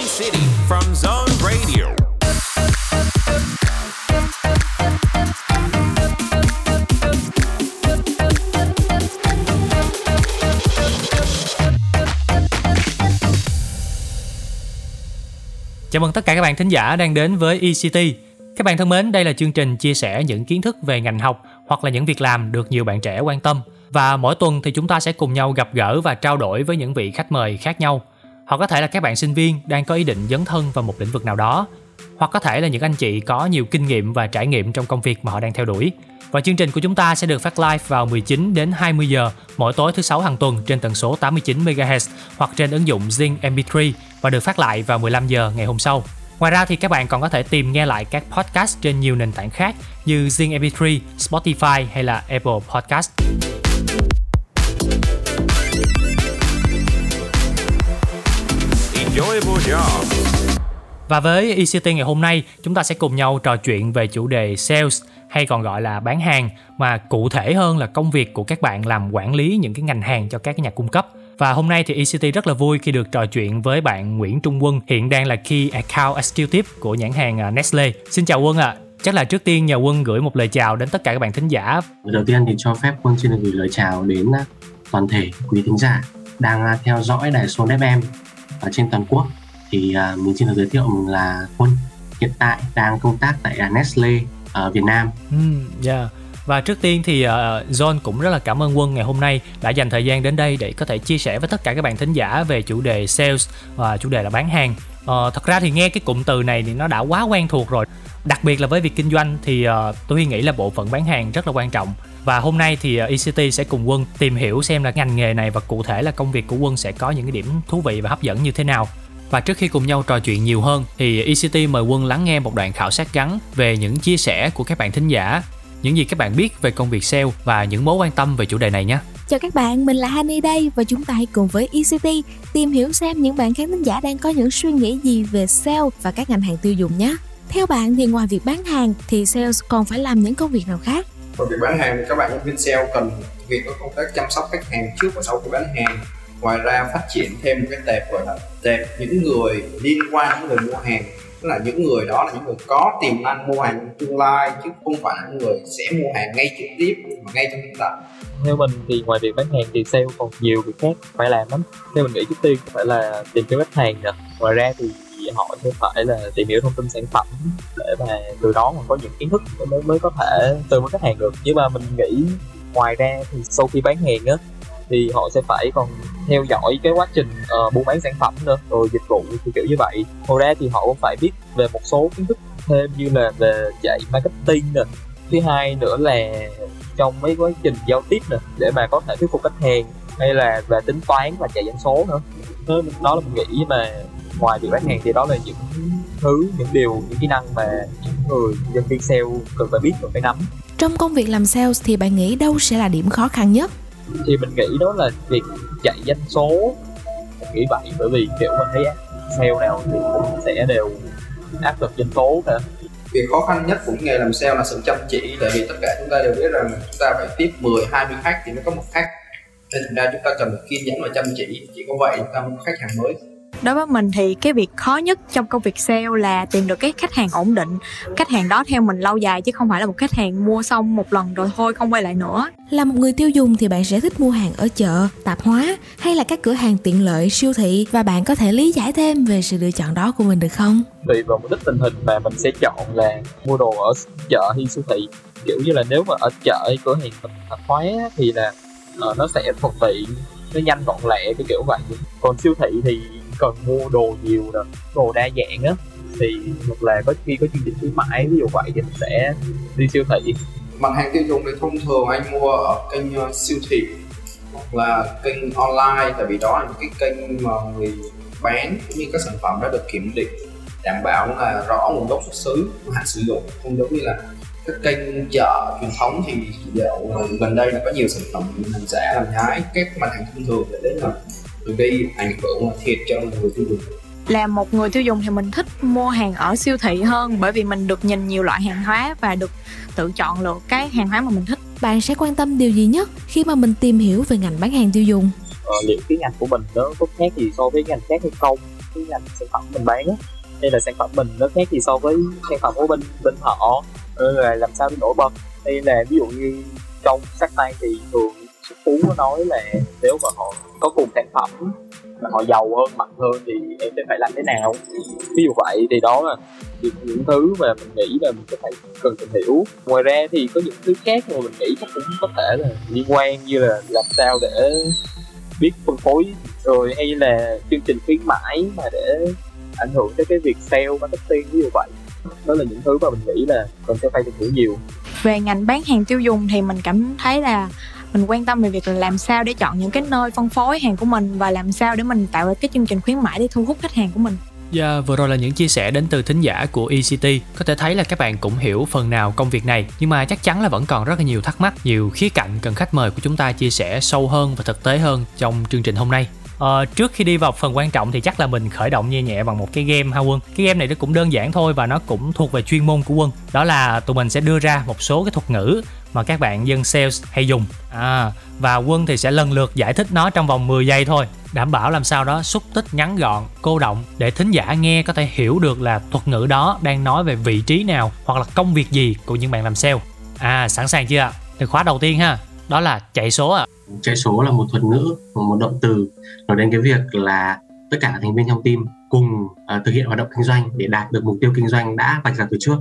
City from Zone Radio. Chào mừng tất cả các bạn thính giả đang đến với ECT. Các bạn thân mến, đây là chương trình chia sẻ những kiến thức về ngành học hoặc là những việc làm được nhiều bạn trẻ quan tâm. Và mỗi tuần thì chúng ta sẽ cùng nhau gặp gỡ và trao đổi với những vị khách mời khác nhau. Họ có thể là các bạn sinh viên đang có ý định dấn thân vào một lĩnh vực nào đó, hoặc có thể là những anh chị có nhiều kinh nghiệm và trải nghiệm trong công việc mà họ đang theo đuổi. Và chương trình của chúng ta sẽ được phát live vào 19 đến 20 giờ mỗi tối thứ sáu hàng tuần trên tần số 89 MHz hoặc trên ứng dụng Zing MP3 và được phát lại vào 15 giờ ngày hôm sau. Ngoài ra thì các bạn còn có thể tìm nghe lại các podcast trên nhiều nền tảng khác như Zing MP3, Spotify hay là Apple Podcast. Enjoyable job. Và với ECT ngày hôm nay, chúng ta sẽ cùng nhau trò chuyện về chủ đề sales hay còn gọi là bán hàng mà cụ thể hơn là công việc của các bạn làm quản lý những cái ngành hàng cho các cái nhà cung cấp. Và hôm nay thì ECT rất là vui khi được trò chuyện với bạn Nguyễn Trung Quân, hiện đang là Key Account Executive của nhãn hàng à, Nestle. Xin chào Quân ạ. À. Chắc là trước tiên nhờ Quân gửi một lời chào đến tất cả các bạn thính giả. Đầu tiên thì cho phép Quân xin được gửi lời chào đến à, toàn thể quý thính giả đang à, theo dõi đài số FM ở trên toàn quốc. Thì uh, mình xin được giới thiệu mình là Quân hiện tại đang công tác tại à, Nestle ở Việt Nam. Mm, yeah. Dạ. Và trước tiên thì uh, John cũng rất là cảm ơn Quân ngày hôm nay đã dành thời gian đến đây để có thể chia sẻ với tất cả các bạn thính giả về chủ đề sales và chủ đề là bán hàng. Uh, thật ra thì nghe cái cụm từ này thì nó đã quá quen thuộc rồi. Đặc biệt là với việc kinh doanh thì uh, tôi nghĩ là bộ phận bán hàng rất là quan trọng. Và hôm nay thì ờ, ICT sẽ cùng Quân tìm hiểu xem là ngành nghề này và cụ thể là công việc của Quân sẽ có những cái điểm thú vị và hấp dẫn như thế nào. Và trước khi cùng nhau trò chuyện nhiều hơn thì ICT mời Quân lắng nghe một đoạn khảo sát ngắn về những chia sẻ của các bạn thính giả những gì các bạn biết về công việc sale và những mối quan tâm về chủ đề này nhé. Chào các bạn, mình là Hani đây và chúng ta hãy cùng với ICT tìm hiểu xem những bạn khán thính giả đang có những suy nghĩ gì về sale và các ngành hàng tiêu dùng nhé. Theo bạn thì ngoài việc bán hàng thì sales còn phải làm những công việc nào khác? Còn việc bán hàng thì các bạn nhân viên sale cần thực hiện các công tác chăm sóc khách hàng trước và sau khi bán hàng. Ngoài ra, phát triển thêm một cái tệp gọi là tệp những người liên quan đến người mua hàng. Tức là những người đó là những người có tiềm năng mua hàng trong tương lai, chứ không phải là những người sẽ mua hàng ngay trực tiếp, mà ngay trong hiện tại. Theo mình thì ngoài việc bán hàng thì sale còn nhiều việc khác phải làm lắm. Theo mình nghĩ trước tiên phải là tìm kiếm khách hàng nè. Ngoài ra thì họ sẽ phải là tìm hiểu thông tin sản phẩm để mà từ đó mà có những kiến thức mới mới có thể từ với khách hàng được. Nhưng mà mình nghĩ ngoài ra thì sau khi bán hàng á thì họ sẽ phải còn theo dõi cái quá trình uh, buôn bán sản phẩm nữa rồi dịch vụ thì kiểu như vậy. Ngoài ra thì họ cũng phải biết về một số kiến thức thêm như là về dạy marketing nè. Thứ hai nữa là trong mấy quá trình giao tiếp nè để mà có thể thuyết phục khách hàng hay là về tính toán và chạy doanh số nữa. Đó là mình nghĩ mà ngoài việc bán hàng thì đó là những thứ những điều những kỹ năng mà những người nhân viên sale cần phải biết và phải nắm. Trong công việc làm sales thì bạn nghĩ đâu sẽ là điểm khó khăn nhất? Thì mình nghĩ đó là việc chạy doanh số mình nghĩ vậy bởi vì kiểu mình thấy sale nào thì cũng sẽ đều áp lực doanh số cả. Việc khó khăn nhất của nghề làm sale là sự chăm chỉ tại vì tất cả chúng ta đều biết rằng chúng ta phải tiếp 10, 20 khách thì mới có một khách. Nên thành ra chúng ta cần kiên nhẫn và chăm chỉ. Chỉ có vậy chúng ta mới có khách hàng mới đối với mình thì cái việc khó nhất trong công việc sale là tìm được cái khách hàng ổn định. Khách hàng đó theo mình lâu dài chứ không phải là một khách hàng mua xong một lần rồi thôi không quay lại nữa. Là một người tiêu dùng thì bạn sẽ thích mua hàng ở chợ tạp hóa hay là các cửa hàng tiện lợi siêu thị? Và bạn có thể lý giải thêm về sự lựa chọn đó của mình được không? Tùy vào mục đích tình hình mà mình sẽ chọn là mua đồ ở chợ hay siêu thị. Kiểu như là nếu mà ở chợ hay cửa hàng tạp hóa thì là uh, nó sẽ thuận tiện nó nhanh gọn lẹ cái kiểu vậy. Còn siêu thị thì cần mua đồ nhiều nè, đồ đa dạng á, thì một là có khi có chương trình khuyến mãi, ví dụ vậy thì mình sẽ đi siêu thị. Mặt hàng tiêu dùng thì thông thường anh mua ở kênh ờ, siêu thị hoặc là kênh online, tại vì đó là những cái kênh mà người bán cũng như các sản phẩm đã được kiểm định, đảm bảo là rõ nguồn gốc xuất xứ, hạn sử dụng. Không giống như là các kênh chợ truyền thống thì dạo gần đây là có nhiều sản phẩm làm giả làm nhái, các mặt hàng thông thường để đến là gây ảnh hưởng thiệt cho người tiêu dùng. Là một người tiêu dùng thì mình thích mua hàng ở siêu thị hơn bởi vì mình được nhìn nhiều loại hàng hóa và được tự chọn lựa cái hàng hóa mà mình thích. Bạn sẽ quan tâm điều gì nhất khi mà mình tìm hiểu về ngành bán hàng tiêu dùng? Ờ, liệu cái ngành của mình nó có khác gì so với ngành khác hay không? Cái ngành sản phẩm mình bán hay là sản phẩm mình nó khác gì so với sản phẩm của bên bên họ? Rồi làm sao để nổi bật? Hay là ví dụ như trong sách tay thì thường phú có nói là nếu mà họ có cùng sản phẩm mà họ giàu hơn mạnh hơn thì em sẽ phải làm thế nào? Ví dụ vậy thì đó là những, những thứ mà mình nghĩ là mình sẽ phải cần tìm hiểu. Ngoài ra thì có những thứ khác mà mình nghĩ chắc cũng có thể là liên quan như là làm sao để biết phân phối rồi hay là chương trình khuyến mãi mà để ảnh hưởng tới cái việc sale marketing ví dụ vậy. Đó là những thứ mà mình nghĩ là cần sẽ phải tìm hiểu nhiều. Về ngành bán hàng tiêu dùng thì mình cảm thấy là mình quan tâm về việc là làm sao để chọn những cái nơi phân phối hàng của mình và làm sao để mình tạo ra cái chương trình khuyến mãi để thu hút khách hàng của mình Yeah, dạ, vừa rồi là những chia sẻ đến từ thính giả của ECT. Có thể thấy là các bạn cũng hiểu phần nào công việc này, nhưng mà chắc chắn là vẫn còn rất là nhiều thắc mắc, nhiều khía cạnh cần khách mời của chúng ta chia sẻ sâu hơn và thực tế hơn trong chương trình hôm nay. Ờ, trước khi đi vào phần quan trọng thì chắc là mình khởi động nhẹ nhẹ bằng một cái game ha quân cái game này nó cũng đơn giản thôi và nó cũng thuộc về chuyên môn của quân đó là tụi mình sẽ đưa ra một số cái thuật ngữ mà các bạn dân sales hay dùng. À, và quân thì sẽ lần lượt giải thích nó trong vòng 10 giây thôi đảm bảo làm sao đó xúc tích ngắn gọn cô động để thính giả nghe có thể hiểu được là thuật ngữ đó đang nói về vị trí nào hoặc là công việc gì của những bạn làm sale. À sẵn sàng chưa từ khóa đầu tiên ha đó là chạy số ạ. À. chạy số là một thuật ngữ một động từ. Nói đến cái việc là tất cả thành viên trong team cùng uh, thực hiện hoạt động kinh doanh để đạt được mục tiêu kinh doanh đã vạch ra từ trước.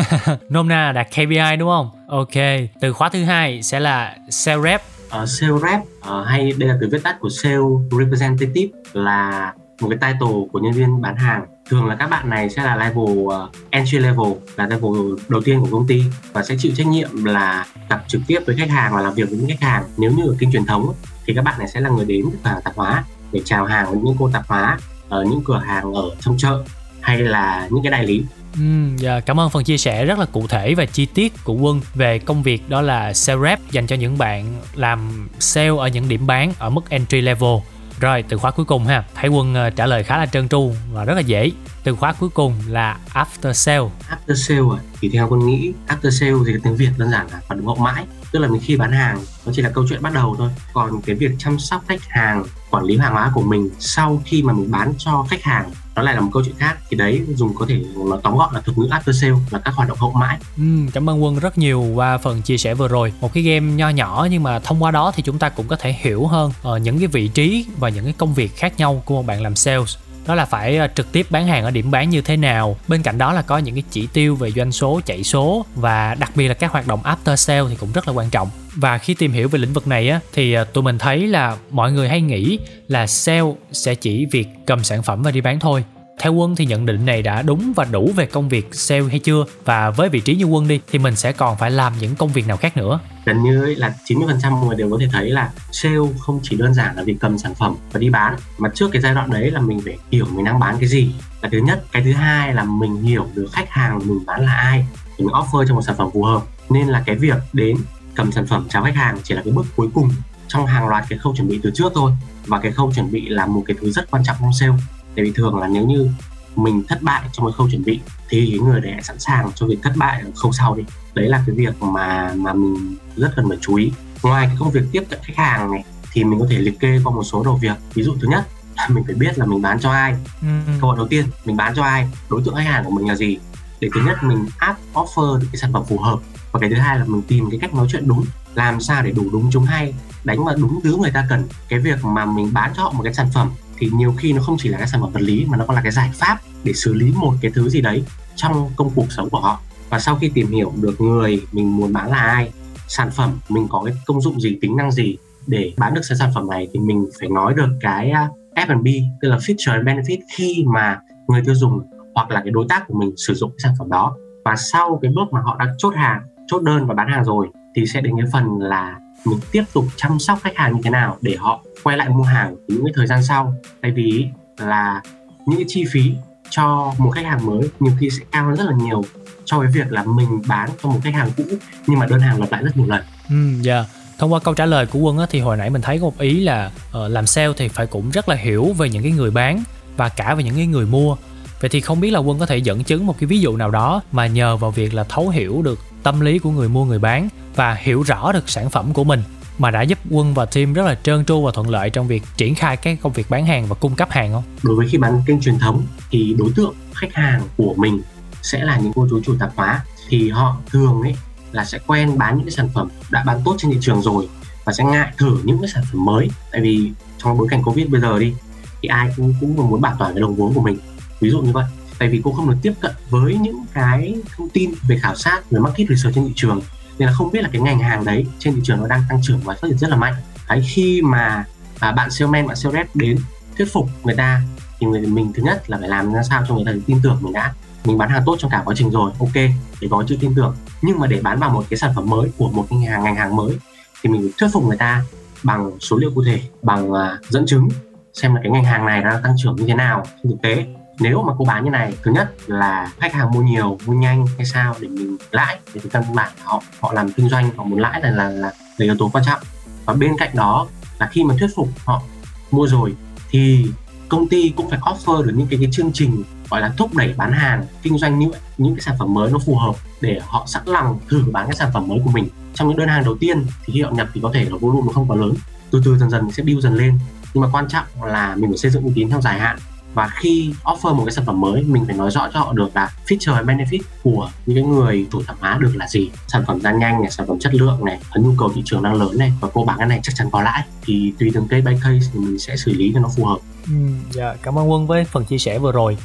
Nôm na đạt KPI đúng không? Ok. Từ khóa thứ hai sẽ là sales rep. Uh, sales rep uh, hay đây là từ viết tắt của sales representative là một cái title của nhân viên bán hàng thường là các bạn này sẽ là level uh, entry level là level đầu tiên của công ty và sẽ chịu trách nhiệm là gặp trực tiếp với khách hàng và làm việc với những khách hàng nếu như ở kinh truyền thống thì các bạn này sẽ là người đến cửa hàng tạp hóa để chào hàng với những cô tạp hóa ở những cửa hàng ở trong chợ hay là những cái đại lý Ừ, dạ, cảm ơn phần chia sẻ rất là cụ thể và chi tiết của Quân về công việc đó là sales rep dành cho những bạn làm sale ở những điểm bán ở mức entry level. Rồi, từ khóa cuối cùng ha, thấy Quân uh, trả lời khá là trơn tru và rất là dễ. Từ khóa cuối cùng là after sale. After sale à? Thì theo Quân nghĩ after sale thì cái tiếng Việt đơn giản là phản ứng hậu mãi. Tức là mình khi bán hàng, nó chỉ là câu chuyện bắt đầu thôi. Còn cái việc chăm sóc khách hàng, quản lý hàng hóa của mình sau khi mà mình bán cho khách hàng nó lại là một câu chuyện khác. Thì đấy dùng có thể nó tóm gọn là thuật ngữ after sale là các hoạt động hậu mãi. Ừ, cảm ơn quân rất nhiều qua phần chia sẻ vừa rồi. Một cái game nho nhỏ nhưng mà thông qua đó thì chúng ta cũng có thể hiểu hơn uh, những cái vị trí và những cái công việc khác nhau của một bạn làm sales đó là phải ờ, trực tiếp bán hàng ở điểm bán như thế nào. Bên cạnh đó là có những cái chỉ tiêu về doanh số, chạy số và đặc biệt là các hoạt động after sale thì cũng rất là quan trọng. Và khi tìm hiểu về lĩnh vực này á, thì ờ, tụi mình thấy là mọi người hay nghĩ là sale sẽ chỉ việc cầm sản phẩm và đi bán thôi theo quân thì nhận định này đã đúng và đủ về công việc sale hay chưa? Và với vị trí như quân đi, thì mình sẽ còn phải làm những công việc nào khác nữa? Gần như là 90% người đều có thể thấy là sale không chỉ đơn giản là việc cầm sản phẩm và đi bán. Mà trước cái giai đoạn đấy là mình phải hiểu mình đang bán cái gì. Là thứ nhất, cái thứ hai là mình hiểu được khách hàng mình bán là ai, mình offer cho một sản phẩm phù hợp. Nên là cái việc đến cầm sản phẩm chào khách hàng chỉ là cái bước cuối cùng trong hàng loạt cái khâu chuẩn bị từ trước thôi. Và cái khâu chuẩn bị là một cái thứ rất quan trọng trong sale tại vì thường là nếu như mình thất bại trong cái khâu chuẩn bị thì cái người đấy sẵn sàng cho việc thất bại ở khâu sau đi. Đấy là cái việc mà mà mình rất cần phải chú ý. Ngoài cái công việc tiếp cận khách hàng này thì mình có thể liệt kê qua một số đầu việc. Ví dụ thứ nhất là mình phải biết là mình bán cho ai. Ừ. câu hỏi đầu tiên mình bán cho ai? Đối tượng khách hàng của mình là gì? Để thứ nhất mình áp offer được cái sản phẩm phù hợp. Và cái thứ hai là mình tìm cái cách nói chuyện đúng làm sao để đủ đúng chúng hay đánh vào đúng thứ người ta cần. Cái việc mà mình bán cho họ một cái sản phẩm thì nhiều khi nó không chỉ là cái sản phẩm vật lý mà nó còn là cái giải pháp để xử lý một cái thứ gì đấy trong công cuộc sống của họ. Và sau khi tìm hiểu được người mình muốn bán là ai, sản phẩm mình có cái công dụng gì, tính năng gì để bán được cái sản phẩm này thì mình phải nói được cái à, F&B tức là feature and benefit khi mà người tiêu dùng hoặc là cái đối tác của mình sử dụng cái sản phẩm đó. Và sau cái bước mà họ đã chốt hàng, chốt đơn và bán hàng rồi thì sẽ đến cái phần là mình tiếp tục chăm sóc khách hàng như thế nào để họ quay lại mua hàng những cái thời gian sau tại vì là những cái chi phí cho một khách hàng mới nhiều khi sẽ cao hơn rất là nhiều so với việc là mình bán cho một khách hàng cũ nhưng mà đơn hàng lặp lại rất nhiều lần. Ừ, dạ. Yeah. Thông qua câu trả lời của Quân á, thì hồi nãy mình thấy có một ý là uh, làm sale thì phải cũng rất là hiểu về những cái người bán và cả về những cái người mua. Vậy thì không biết là Quân có thể dẫn chứng một cái ví dụ nào đó mà nhờ vào việc là thấu hiểu được tâm lý của người mua người bán và hiểu rõ được sản phẩm của mình, mà đã giúp quân và team rất là trơn tru và thuận lợi trong việc triển khai các công việc bán hàng và cung cấp hàng không? đối với khi bán kênh truyền thống thì đối tượng, khách hàng của mình sẽ là những cô chú chủ tạp hóa. Thì họ thường ấy là sẽ quen bán những cái sản phẩm đã bán tốt trên thị trường rồi và sẽ ngại thử những cái sản phẩm mới. Tại vì trong bối cảnh covid bây giờ đi, thì ai cũng cũng muốn bảo toàn cái đồng vốn của mình. Ví dụ như vậy tại vì cô không được tiếp cận với những cái thông tin về khảo sát về market research trên thị trường. Nên là không biết là cái ngành hàng đấy trên thị trường nó đang tăng trưởng và phát triển rất là mạnh. Đấy khi mà à, bạn salesman bạn sales rep đến thuyết phục người ta thì người mình thứ nhất là phải làm ra sao cho người ta tin tưởng mình đã. Mình bán hàng tốt trong cả quá trình rồi ok để có chữ tin tưởng. Nhưng mà để bán vào một cái sản phẩm mới của một cái ngành hàng ngành hàng mới thì mình phải thuyết phục người ta bằng số liệu cụ thể bằng uh, dẫn chứng xem là cái ngành hàng này đang tăng trưởng như thế nào trên thực tế nếu mà cô bán như này thứ nhất là khách hàng mua nhiều mua nhanh hay sao để mình lãi thì căn bản là họ. Họ làm kinh doanh họ muốn lãi là là là, là yếu tố quan trọng. Và bên cạnh đó là khi mà thuyết phục họ mua rồi thì công ty cũng phải offer được những cái, cái chương trình gọi là thúc đẩy bán hàng kinh doanh những những cái sản phẩm mới nó phù hợp để họ sẵn lòng thử bán cái sản phẩm mới của mình. Trong những đơn hàng đầu tiên thì khi họ nhập thì có thể là volume nó không quá lớn. Từ từ dần dần sẽ build dần lên. Nhưng mà quan trọng là mình phải xây dựng uy tín theo dài hạn và khi offer một cái sản phẩm mới mình phải nói rõ cho họ được là feature benefit của những cái người chủ thẩm hóa được là gì sản phẩm ra nhanh này sản phẩm chất lượng này nhu cầu thị trường đang lớn này và cô bán cái này chắc chắn có lãi thì tùy từng case by case thì mình sẽ xử lý cho nó phù hợp Ừ, dạ, cảm ơn Quân với phần chia sẻ vừa rồi.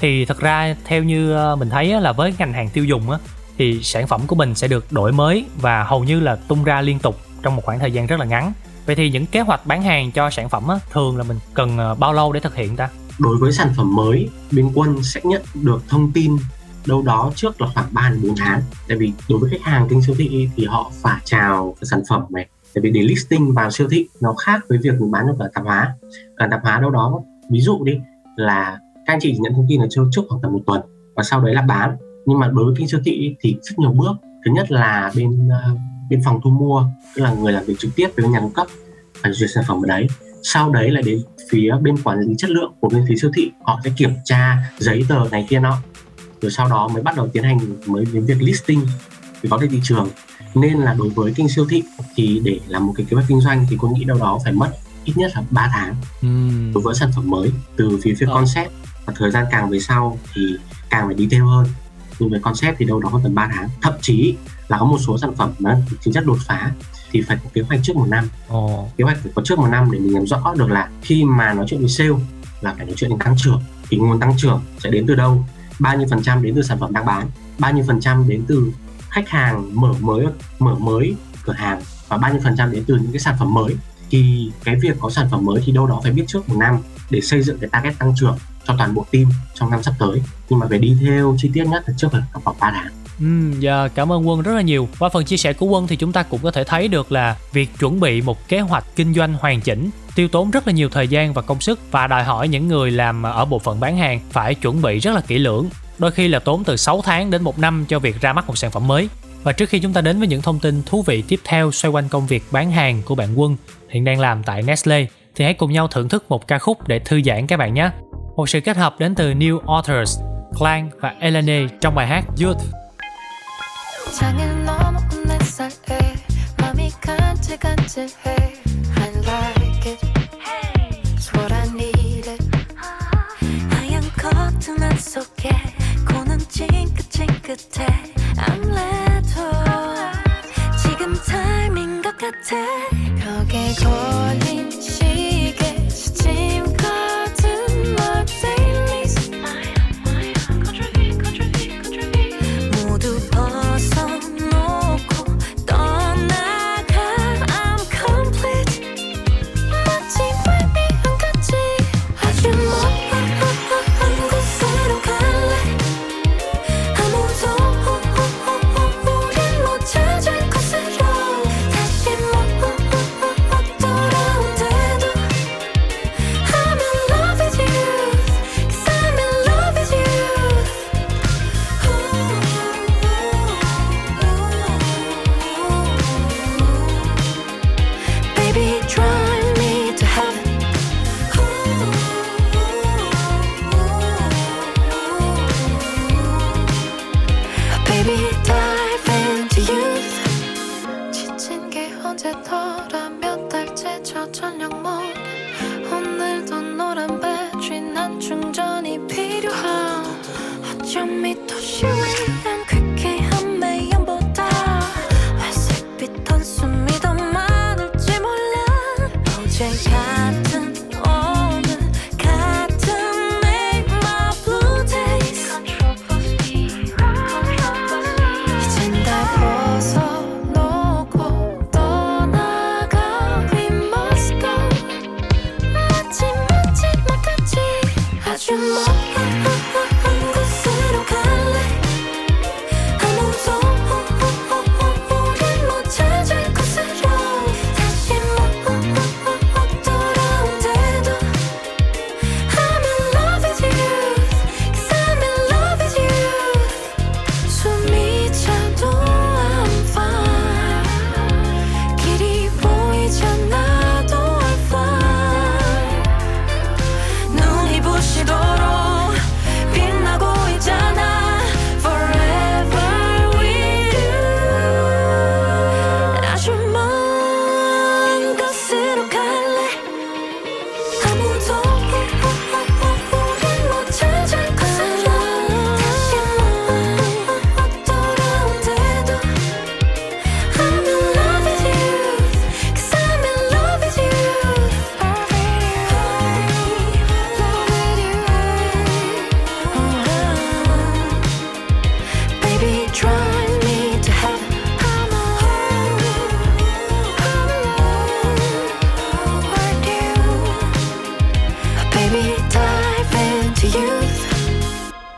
Thì thật ra theo như ờ, mình thấy là với ngành hàng tiêu dùng á, thì sản phẩm của mình sẽ được đổi mới và hầu như là tung ra liên tục trong một khoảng thời gian rất là ngắn. Vậy thì những kế hoạch bán hàng cho sản phẩm á, thường là mình cần ờ, bao lâu để thực hiện ta? Đối với sản phẩm mới bên quân sẽ nhận được thông tin đâu đó trước là khoảng 3 đến 4 tháng. Tại vì đối với khách hàng kênh siêu thị thì họ phải chào sản phẩm này. Tại vì để listing vào siêu thị nó khác với việc mình bán được ở tạp hóa. Ở tạp hóa đâu đó ví dụ đi là các anh chị chỉ nhận thông tin là trước trước khoảng tầm một tuần và sau đấy là bán. Nhưng mà đối với kênh siêu thị thì rất nhiều bước. Thứ nhất là bên uh, bên phòng thu mua tức là người làm việc trực tiếp với nhà cung cấp phải duyệt sản phẩm ở đấy sau đấy là đến phía bên quản lý chất lượng của bên phía siêu thị họ sẽ kiểm tra giấy tờ này kia nọ. Rồi sau đó mới bắt đầu tiến hành mới đến việc listing thì có trên thị trường. Nên là đối với kênh siêu thị thì để làm một cái kế hoạch kinh doanh thì tôi nghĩ đâu đó phải mất ít nhất là 3 tháng Ừm, đối với sản phẩm mới từ phía phía Ờ. concept và thời gian càng về sau thì càng phải detail hơn. Nhưng về concept thì đâu đó khoảng tầm 3 tháng. Thậm chí là có một số sản phẩm nó chính chất đột phá thì phải có kế hoạch trước một năm. Ồ, kế hoạch phải có trước một năm để mình làm rõ được là khi mà nói chuyện với sale là phải nói chuyện đến tăng trưởng thì nguồn tăng trưởng sẽ đến từ đâu? Bao nhiêu phần trăm đến từ sản phẩm đang bán? Bao nhiêu phần trăm đến từ khách hàng mở mới mở mới cửa hàng? Và bao nhiêu phần trăm đến từ những cái sản phẩm mới? Thì cái việc có sản phẩm mới thì đâu đó phải biết trước một năm để xây dựng cái target tăng trưởng cho toàn bộ team trong năm sắp tới. Nhưng mà về detail chi tiết nhất là trước phải khoảng 3 tháng Ừm, dạ, cảm ơn Quân rất là nhiều. Qua phần chia sẻ của Quân thì chúng ta cũng có thể thấy được là việc chuẩn bị một kế hoạch kinh doanh hoàn chỉnh tiêu tốn rất là nhiều thời gian và công sức và đòi hỏi những người làm ở bộ phận bán hàng phải chuẩn bị rất là kỹ lưỡng. Đôi khi là tốn từ 6 tháng đến một năm cho việc ra mắt một sản phẩm mới. Và trước khi chúng ta đến với những thông tin thú vị tiếp theo xoay quanh công việc bán hàng của bạn Quân hiện đang làm tại Nestle thì hãy cùng nhau thưởng thức một ca khúc để thư giãn các bạn nhé. Một sự kết hợp đến từ New Authors, Clan và Elene trong bài hát Youth 장을 넘어온 내 살에 맘이 간질간질해. I like it. It's what I needed 하얀 커튼 속에 고는 찡긋찡긋해. I'm ready 지금 타이밍 것 같아. 벽에 걸린 시계 스침 오늘도 노란 배지 난 충전이 필요한 어쩜 이 도시 위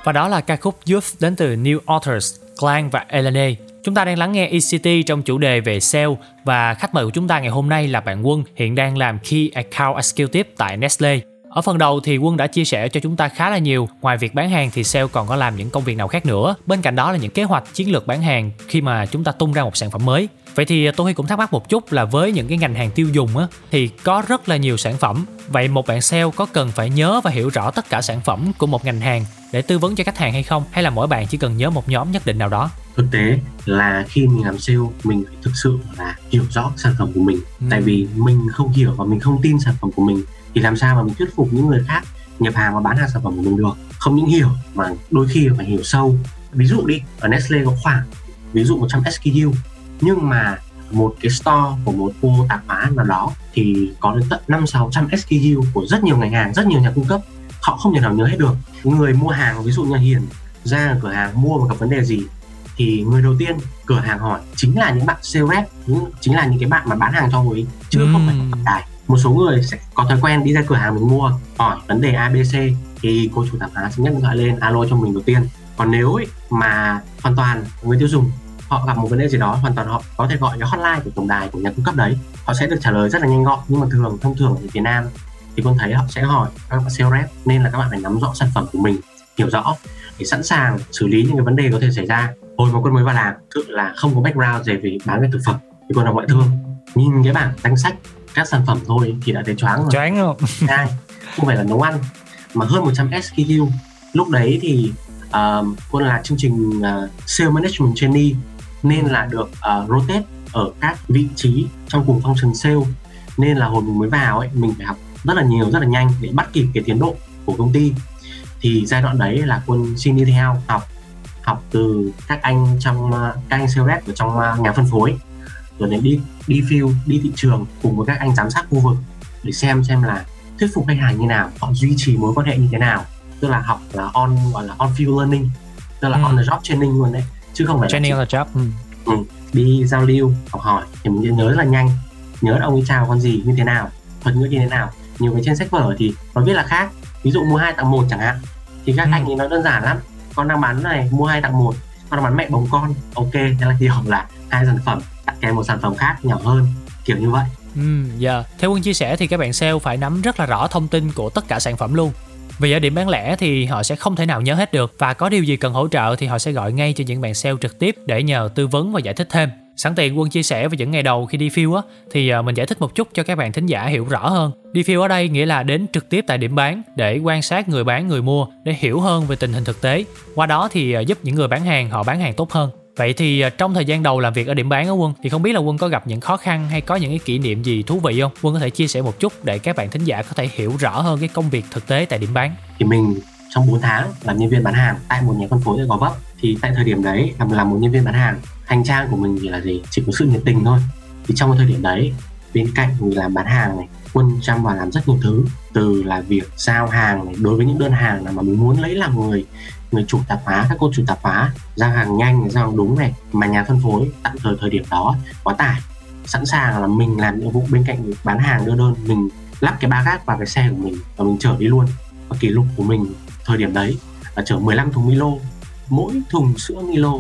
Và đó là ca khúc Youth đến từ New Authors, Clan và Elene. Chúng ta đang lắng nghe ECT trong chủ đề về sale và khách mời của chúng ta ngày hôm nay là bạn Quân hiện đang làm Key Account Executive tại Nestle. Ở phần đầu thì Quân đã chia sẻ cho chúng ta khá là nhiều, ngoài việc bán hàng thì sale còn có làm những công việc nào khác nữa. Bên cạnh đó là những kế hoạch chiến lược bán hàng khi mà chúng ta tung ra một sản phẩm mới. Vậy thì tôi cũng thắc mắc một chút là với những cái ngành hàng tiêu dùng á thì có rất là nhiều sản phẩm. Vậy một bạn sale có cần phải nhớ và hiểu rõ tất cả sản phẩm của một ngành hàng để tư vấn cho khách hàng hay không? Hay là mỗi bạn chỉ cần nhớ một nhóm nhất định nào đó? thực tế là khi mình làm sale mình phải thực sự là hiểu rõ sản phẩm của mình Ừ. tại vì mình không hiểu và mình không tin sản phẩm của mình thì làm sao mà mình thuyết phục những người khác nhập hàng và bán hàng sản phẩm của mình được không những hiểu mà đôi khi phải hiểu sâu ví dụ đi ở Nestle có khoảng ví dụ 100 SKU nhưng mà một cái store của một khu tạp hóa nào đó thì có đến tận 5 600 SKU của rất nhiều ngành hàng, rất nhiều nhà cung cấp. Họ không thể nào nhớ hết được. Người mua hàng ví dụ như Hiền ra cửa hàng mua mà gặp vấn đề gì thì người đầu tiên cửa hàng hỏi chính là những bạn sales rep, chính là những cái bạn mà bán hàng cho người chứ không phải tổng đài. Một số người sẽ có thói quen đi ra cửa hàng mình mua hỏi vấn đề ABC thì cô chủ tạp hóa sẽ nhấc điện thoại lên alo cho mình đầu tiên. Còn nếu ấy, mà hoàn toàn người tiêu dùng họ gặp một vấn đề gì đó hoàn toàn họ có thể gọi cái hotline của tổng đài của nhà cung cấp đấy. Họ sẽ được trả lời rất là nhanh gọn nhưng mà thường thông thường ở Việt Nam thì con thấy họ sẽ hỏi các bạn sales rep nên là các bạn phải nắm rõ sản phẩm của mình hiểu rõ để sẵn sàng xử lý những cái vấn đề có thể xảy ra. Hồi mà quân mới vào làm thực là không có background về về bán về thực phẩm thì quân làm ngoại thương. Nhìn cái bảng danh sách các sản phẩm thôi thì đã thấy choáng rồi. Choáng không? sai không phải là nấu ăn mà hơn 100 SKU lúc đấy thì uh, quân là chương trình uh, sale management trainee nên là được uh, rotate ở các vị trí trong cùng function sale nên là hồi mình mới vào ấy mình phải học rất là nhiều rất là nhanh để bắt kịp cái tiến độ của công ty. Thì giai đoạn đấy là quân xin đi theo học học từ các anh trong uh, các anh sales rep ở trong uh, nhà phân phối. Rồi đến đi đi field đi thị trường cùng với các anh giám sát khu vực để xem xem là thuyết phục khách hàng như nào họ duy trì mối quan hệ như thế nào. Tức là học là on gọi là on field learning tức là Ừ. on the job training luôn đấy chứ không phải Training là on the job. Ừ. chỉ đi giao lưu học hỏi thì mình nhớ rất là nhanh nhớ ông ấy chào con gì như thế nào thuật ngữ như thế nào nhiều cái trên sách vở thì nó viết là khác ví dụ mua hai tặng một chẳng hạn thì các Ừ. anh ấy nói đơn giản lắm con đang bán này mua hai tặng một con đang bán mẹ bồng con ok thế là hiểu là hai sản phẩm tặng kèm một sản phẩm khác nhỏ hơn kiểu như vậy Ừ, dạ. Theo Quân chia sẻ thì các bạn sale phải nắm rất là rõ thông tin của tất cả sản phẩm luôn. Vì ở điểm bán lẻ thì họ sẽ không thể nào nhớ hết được và có điều gì cần hỗ trợ thì họ sẽ gọi ngay cho những bạn sale trực tiếp để nhờ tư vấn và giải thích thêm. Sẵn tiện, Quân chia sẻ về những ngày đầu khi đi phiêu á, thì ờ, mình giải thích một chút cho các bạn thính giả hiểu rõ hơn. Đi phiêu ở đây nghĩa là đến trực tiếp tại điểm bán để quan sát người bán, người mua để hiểu hơn về tình hình thực tế. Qua đó thì ờ, giúp những người bán hàng họ bán hàng tốt hơn. Vậy thì à, trong thời gian đầu làm việc ở điểm bán của Quân, thì không biết là Quân có gặp những khó khăn hay có những cái kỷ niệm gì thú vị không? Quân có thể chia sẻ một chút để các bạn thính giả có thể hiểu rõ hơn cái công việc thực tế tại điểm bán. thì mình trong 4 tháng làm nhân viên bán hàng, tại một nhà phân phối ở Gò Vấp, thì tại thời điểm đấy làm làm một nhân viên bán hàng, hành trang của mình thì là gì chỉ có sự nhiệt tình thôi thì trong cái thời điểm đấy, bên cạnh mình làm bán hàng này, quân chăm vào làm rất nhiều thứ, từ là việc giao hàng này, đối với những đơn hàng nào mà mình muốn lấy làm người người chủ tạp hóa các cô chủ tạp hóa giao hàng nhanh giao hàng đúng này mà nhà phân phối tạm thời thời điểm đó quá tải. Sẵn sàng là mình làm nhiệm vụ bên cạnh bán hàng đưa đơn mình lắp cái ba gác vào cái xe của mình và mình chở đi luôn. Và kỷ lục của mình thời điểm đấy là chở 15 thùng Milo. Mỗi thùng sữa Milo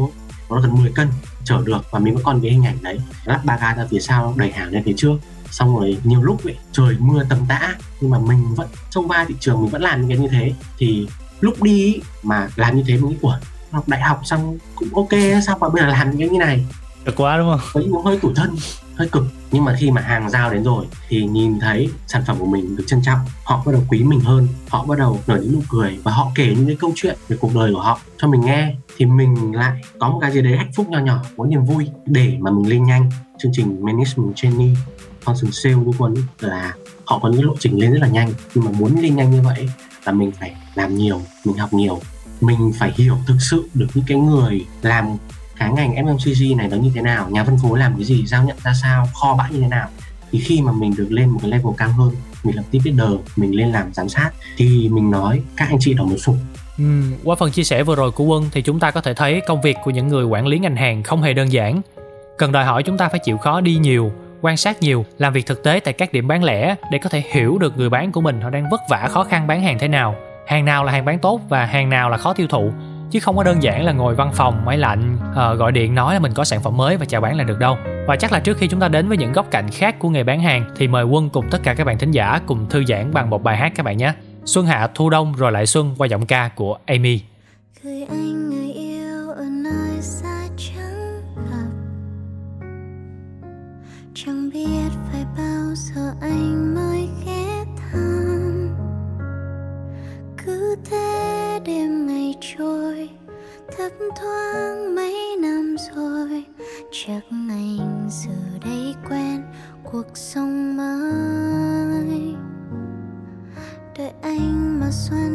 nó gần 10 cân chở được và mình vẫn còn cái hình ảnh đấy. Lắp ba ga ra phía sau đẩy hàng lên phía trước. Xong rồi nhiều lúc ấy, trời mưa tầm tã nhưng mà mình vẫn trong vai thị trường mình vẫn làm những cái như thế. Thì lúc đi mà làm như thế mình nghĩ của học đại học xong cũng ok sao mà bây giờ làm như này? Được quá đúng không? có những hơi tủi thân hơi cực. Nhưng mà khi mà hàng giao đến rồi thì nhìn thấy sản phẩm của mình được trân trọng họ bắt đầu quý mình hơn họ bắt đầu nở những nụ cười và họ kể những cái câu chuyện về cuộc đời của họ cho mình nghe. Thì mình lại có một cái gì đấy hạnh phúc nhỏ nhỏ có niềm vui để mà mình lên nhanh. Chương trình management trainee constant sale như quân ấy, là họ có những lộ trình lên rất là nhanh. Nhưng mà muốn lên nhanh như vậy là mình phải làm nhiều mình học nhiều. Mình phải hiểu thực sự được những cái người làm cái ngành FMCG này nó như thế nào nhà phân phối làm cái gì giao nhận ra sao kho bãi như thế nào. Thì khi mà mình được lên một cái level cao hơn mình làm team leader mình lên làm giám sát thì mình nói các anh chị đó mới phục Ừ, qua phần chia sẻ vừa rồi của Quân thì chúng ta có thể thấy công việc của những người quản lý ngành hàng không hề đơn giản. Cần đòi hỏi chúng ta phải chịu khó đi nhiều, quan sát nhiều, làm việc thực tế tại các điểm bán lẻ để có thể hiểu được người bán của mình họ đang vất vả khó khăn bán hàng thế nào. Hàng nào là hàng bán tốt và hàng nào là khó tiêu thụ. Chứ không có đơn giản là ngồi văn phòng, máy lạnh, à, gọi điện nói là mình có sản phẩm mới và chào bán là được đâu. Và chắc là trước khi chúng ta đến với những góc cạnh khác của nghề bán hàng thì mời Quân cùng tất cả các bạn thính giả cùng thư giãn bằng một bài hát các bạn nhé. Xuân hạ thu đông rồi lại xuân qua giọng ca của Amy. Gửi anh người yêu ở nơi xa Chẳng biết phải bao giờ anh mới ghé thăm. Cứ thế đêm ngày trôi, Thấp thoáng mấy năm rồi. Chắc anh giờ đây quen cuộc sống mới. Đợi anh mà xuân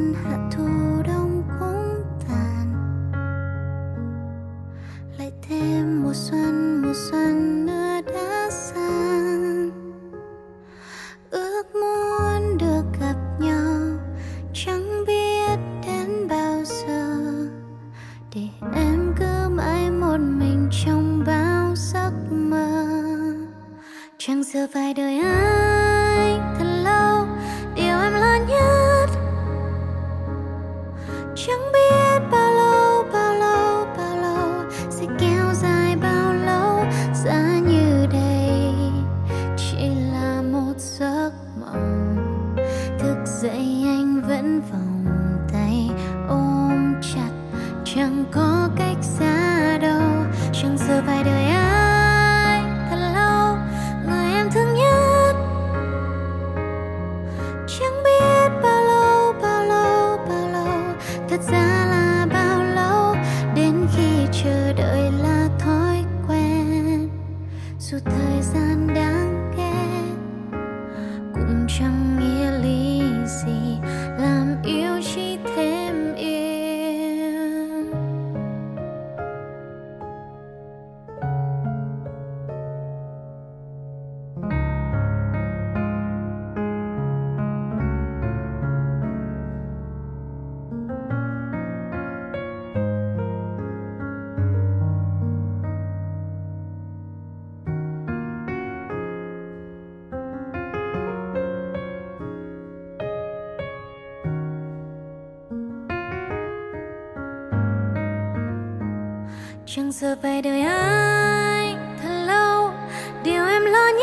chẳng giờ về đời anh thật lâu. Điều em lo nhất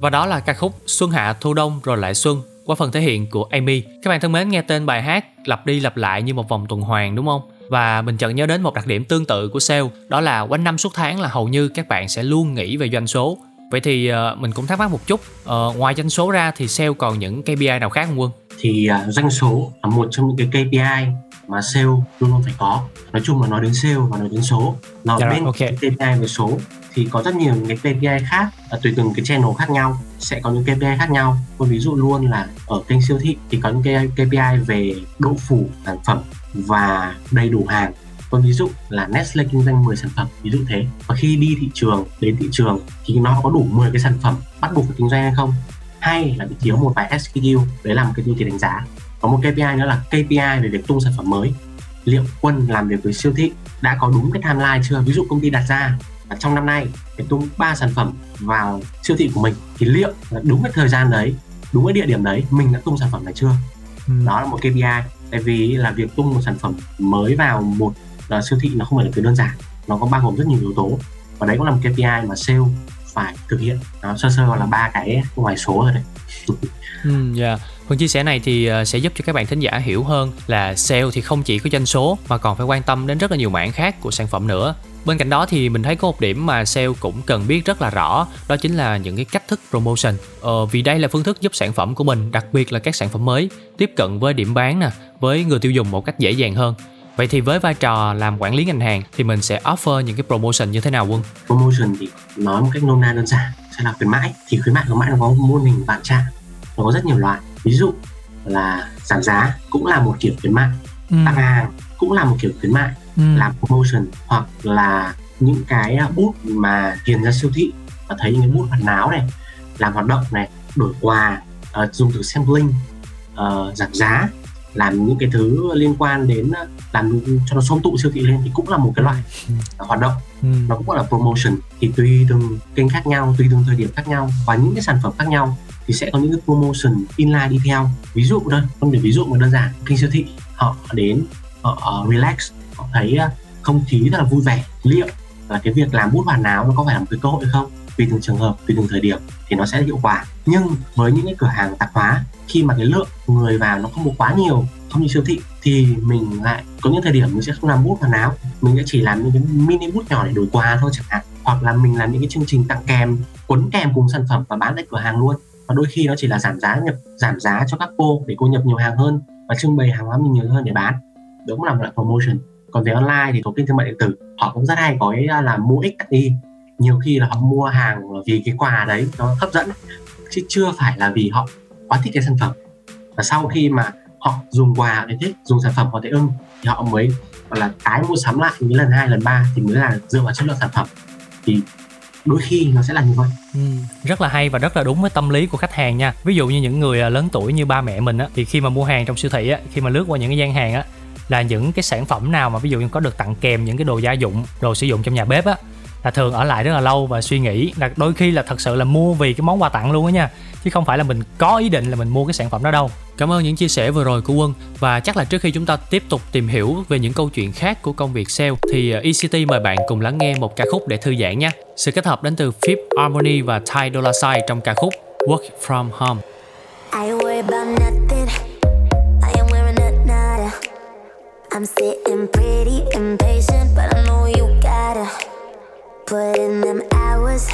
Và đó là ca khúc Xuân Hạ Thu Đông rồi lại Xuân qua phần thể hiện của Amy. Các bạn thân mến nghe tên bài hát lặp đi lặp lại như một vòng tuần hoàn đúng không? Và mình chợt nhớ đến một đặc điểm tương tự của sale đó là quanh năm suốt tháng là hầu như các bạn sẽ luôn nghĩ về doanh số. Vậy thì uh, mình cũng thắc mắc một chút, uh, ngoài doanh số ra thì sale còn những KPI nào khác không Quân? Thì à, doanh số là một trong những cái KPI mà sale luôn luôn phải có. Nói chung là nói đến sale và nói đến số. Nó Dạ rồi, bên ok. cái KPI về số thì có rất nhiều những cái KPI khác à, tùy từng cái channel khác nhau sẽ có những KPI khác nhau. Tôi ví dụ luôn là ở kênh siêu thị thì có những cái KPI về độ phủ sản phẩm và đầy đủ hàng. Tôi ví dụ là Nestle kinh doanh 10 sản phẩm ví dụ thế. Và khi đi thị trường đến thị trường thì nó có đủ 10 cái sản phẩm bắt buộc phải kinh doanh hay không hay là bị thiếu một vài SKU đấy là một cái tiêu chí đánh giá. Có một KPI nữa là KPI về việc tung sản phẩm mới. Liệu quân làm việc với siêu thị đã có đúng cái timeline chưa? Ví dụ công ty đặt ra là trong năm nay phải tung 3 sản phẩm vào siêu thị của mình thì liệu là đúng cái thời gian đấy đúng cái địa điểm đấy mình đã tung sản phẩm này chưa? Đó là một KPI tại vì là việc tung một sản phẩm mới vào một uh, siêu thị nó không phải là việc đơn giản. Nó có bao gồm rất nhiều yếu tố. Và đấy cũng là một KPI mà sale phải thực hiện nó sơ sơ gọi là ba cái ngoài số rồi đấy Ừ, dạ. Phần chia sẻ này thì ờ, sẽ giúp cho các bạn thính giả hiểu hơn là sale thì không chỉ có doanh số mà còn phải quan tâm đến rất là nhiều mảng khác của sản phẩm nữa. Bên cạnh đó thì mình thấy có một điểm mà sale cũng cần biết rất là rõ, đó chính là những cái cách thức promotion. Ờ, vì đây là phương thức giúp sản phẩm của mình, đặc biệt là các sản phẩm mới, tiếp cận với điểm bán nè, với người tiêu dùng một cách dễ dàng hơn. Vậy thì với vai trò làm quản lý ngành hàng thì mình sẽ offer những cái promotion như thế nào Quân? promotion thì nói một cách nôm na đơn giản sẽ là khuyến mãi. Thì khuyến mãi khuyến mãi nó có muôn hình vạn trạng nó có rất nhiều loại. Ví dụ là giảm giá cũng là một kiểu khuyến mại tăng hàng cũng là một kiểu khuyến mại làm promotion hoặc là những cái à, bút mà tiền ra siêu thị và thấy những cái bút hoạt náo này làm hoạt động này đổi quà ờ, dùng từ sampling ờ, giảm giá làm những cái thứ liên quan đến ờ, làm cho nó xôm tụ siêu thị lên thì cũng là một cái loại ờ, hoạt động. Ừ. nó cũng gọi là promotion. Thì tùy từng kênh khác nhau tùy từng thời điểm khác nhau và những cái sản phẩm khác nhau thì sẽ có những cái promotion inline đi theo. Ví dụ đây không để ví dụ một đơn giản kênh siêu thị họ đến họ ờ, relax họ thấy ờ, không khí rất là vui vẻ liệu là cái việc làm bút hoàn áo nó có phải là một cái cơ hội hay không tùy từng trường hợp, tùy từng thời điểm thì nó sẽ hiệu quả. Nhưng với những cái cửa hàng tạp hóa, khi mà cái lượng người vào nó không có quá nhiều, không như siêu thị, thì mình lại có những thời điểm mình sẽ không làm bút hoàn áo, mình sẽ chỉ làm những cái mini bút nhỏ để đổi quà thôi chẳng hạn, hoặc là mình làm những cái chương trình tặng kèm, quấn kèm cùng sản phẩm và bán tại cửa hàng luôn. Và đôi khi nó chỉ là giảm giá nhập, giảm giá cho các cô để cô nhập nhiều hàng hơn và trưng bày hàng hóa mình nhiều hơn để bán. Đó cũng là một loại promotion. Còn về online thì có kênh thương mại điện tử, họ cũng rất hay có à, là mua x tặng y nhiều khi là họ mua hàng vì cái quà đấy nó hấp dẫn chứ chưa phải là vì họ quá thích cái sản phẩm. Và sau khi mà họ dùng quà để thích dùng sản phẩm họ thấy ưng thì họ mới gọi là tái mua sắm lại những lần hai lần ba thì mới là dựa vào chất lượng sản phẩm. Thì đôi khi nó sẽ là như vậy. Ừ, rất là hay và rất là đúng với tâm lý của khách hàng nha. Ví dụ như những người à, lớn tuổi như ba mẹ mình á thì khi mà mua hàng trong siêu thị á khi mà lướt qua những cái gian hàng á là những cái sản phẩm nào mà ví dụ như có được tặng kèm những cái đồ gia dụng đồ sử dụng trong nhà bếp á là thường ở lại rất là lâu và suy nghĩ là đôi khi là thật sự là mua vì cái món quà tặng luôn á nha chứ không phải là mình có ý định là mình mua cái sản phẩm đó đâu cảm ơn những chia sẻ vừa rồi của quân và chắc là trước khi chúng ta tiếp tục tìm hiểu về những câu chuyện khác của công việc sale thì à, ECT mời bạn cùng lắng nghe một ca khúc để thư giãn nha sự kết hợp đến từ Fifth Harmony và Ty Dolla Sign trong ca khúc Work From Home I worry about nothing. I am wearing a nada. I'm sitting pretty impatient, but I know you gotta put in them hours.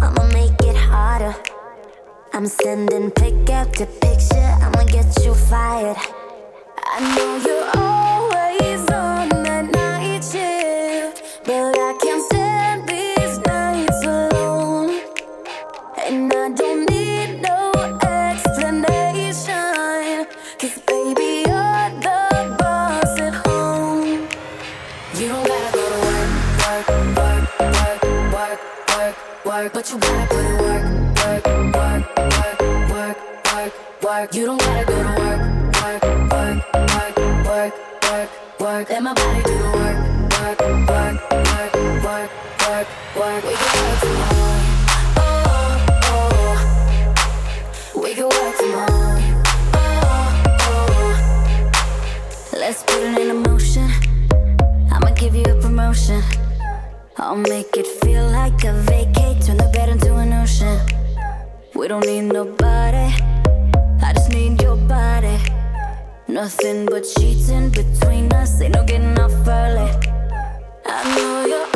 I'ma make it harder. I'm sending pick after picture. I'ma get you fired. I know you're always but you gotta put in work, work, work, work, work, work, work. You don't gotta go to work, work, work, work, work, work, work. Let my body do the work, work, work, work, work, work, work. We can work from home, oh, oh. We can work from home, oh, oh. Let's put it in motion. I'ma give you a promotion. I'll make it feel like a vacate, turn the bed into an ocean. We don't need nobody, I just need your body. Nothing but sheets in between us, ain't no getting off early. I know you're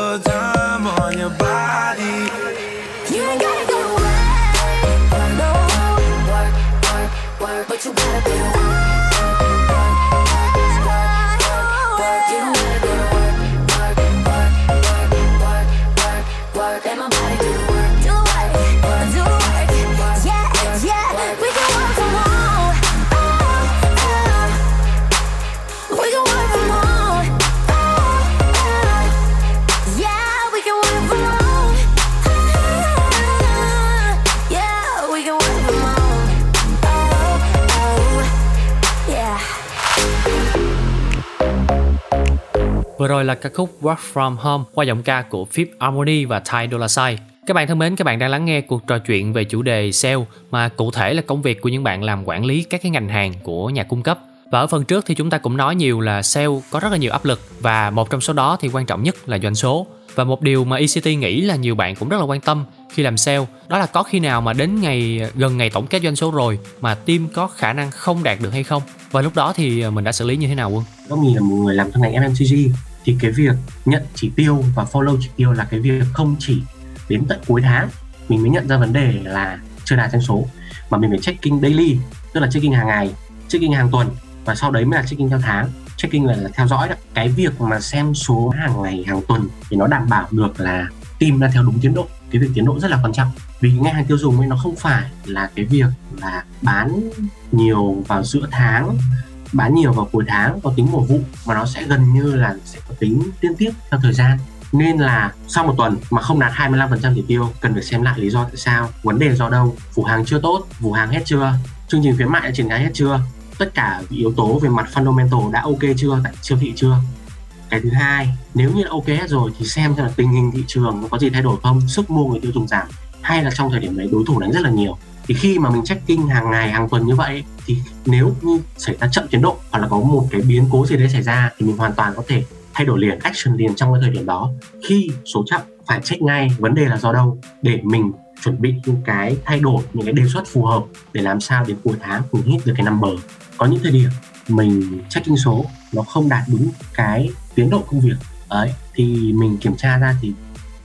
your body. You ain't gotta go away. no. Work, work, work, but you gotta do the Vừa rồi là ca khúc Work From Home qua giọng ca của Fifth Harmony và Ty Dolla Sign. Các bạn thân mến, các bạn đang lắng nghe cuộc trò chuyện về chủ đề sale mà cụ thể là công việc của những bạn làm quản lý các cái ngành hàng của nhà cung cấp. Và ở phần trước thì chúng ta cũng nói nhiều là sale có rất là nhiều áp lực và một trong số đó thì quan trọng nhất là doanh số. Và một điều mà ECT nghĩ là nhiều bạn cũng rất là quan tâm khi làm sale đó là có khi nào mà đến ngày gần ngày tổng kết doanh số rồi mà team có khả năng không đạt được hay không và lúc đó thì ờ, mình đã xử lý như thế nào quân Có nghĩa là một người làm trong ngành FMCG thì cái việc nhận chỉ tiêu và follow chỉ tiêu là cái việc không chỉ đến tận cuối tháng mình mới nhận ra vấn đề là chưa đạt doanh số mà mình phải checking daily tức là checking hàng ngày checking hàng tuần và sau đấy mới là checking theo tháng. Checking là, là theo dõi đó. Cái việc mà xem số hàng ngày hàng tuần thì nó đảm bảo được là team đang theo đúng tiến độ. Cái việc tiến độ rất là quan trọng. Vì ngành hàng tiêu dùng ấy nó không phải là cái việc là bán nhiều vào giữa tháng bán nhiều vào cuối tháng, có tính mùa vụ mà nó sẽ gần như là sẽ có tính liên tiếp theo thời gian. Nên là sau một tuần mà không đạt 25% chỉ tiêu, cần phải xem lại lý do tại sao, vấn đề do đâu, phủ hàng chưa tốt, phủ hàng hết chưa, chương trình khuyến mại đã triển khai hết chưa, tất cả yếu tố về mặt fundamental đã ok chưa, tại siêu thị chưa. Cái thứ hai, nếu như đã ok hết rồi thì xem xem là tình hình thị trường nó có gì thay đổi không, sức mua người tiêu dùng giảm hay là trong thời điểm đấy đối thủ đánh rất là nhiều thì khi mà mình checking hàng ngày, hàng tuần như vậy, thì nếu như xảy ra chậm tiến độ hoặc là có một cái biến cố gì đấy xảy ra, thì mình hoàn toàn có thể thay đổi liền, action liền trong cái thời điểm đó. Khi số chậm, phải check ngay, vấn đề là do đâu? Để mình chuẩn bị những cái thay đổi, những cái đề xuất phù hợp để làm sao đến cuối tháng mình hit được cái number. Có những thời điểm mình checking số, nó không đạt đúng cái tiến độ công việc. Ấy thì mình kiểm tra ra thì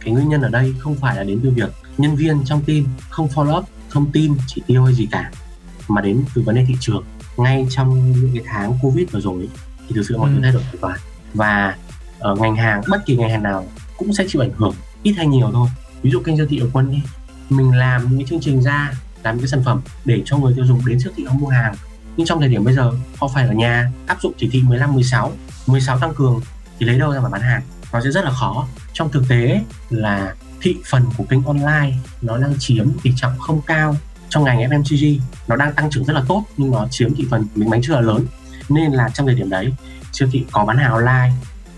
cái nguyên nhân ở đây không phải là đến từ việc nhân viên trong team không follow up thông tin chỉ tiêu hay gì cả mà đến từ vấn đề thị trường. Ngay trong những cái tháng covid vừa rồi thì thực sự mọi thứ Ừ. thay đổi hoàn toàn. Và ở ngành hàng bất kỳ ngành hàng nào cũng sẽ chịu ảnh hưởng ít hay nhiều thôi. Ví dụ kênh siêu thị ở quân đi mình làm những cái chương trình ra làm những cái sản phẩm để cho người tiêu dùng đến siêu thị họ mua hàng. Nhưng trong thời điểm bây giờ họ phải ở nhà áp dụng chỉ thị 15, 16 16 tăng cường thì lấy đâu ra mà bán hàng? Nó sẽ rất là khó. Trong thực tế là thị phần của kênh online nó đang chiếm tỷ trọng không cao trong ngành FMCG nó đang tăng trưởng rất là tốt, nhưng nó chiếm thị phần miếng bánh chưa là lớn. Nên là trong thời điểm đấy, siêu thị có bán hàng online.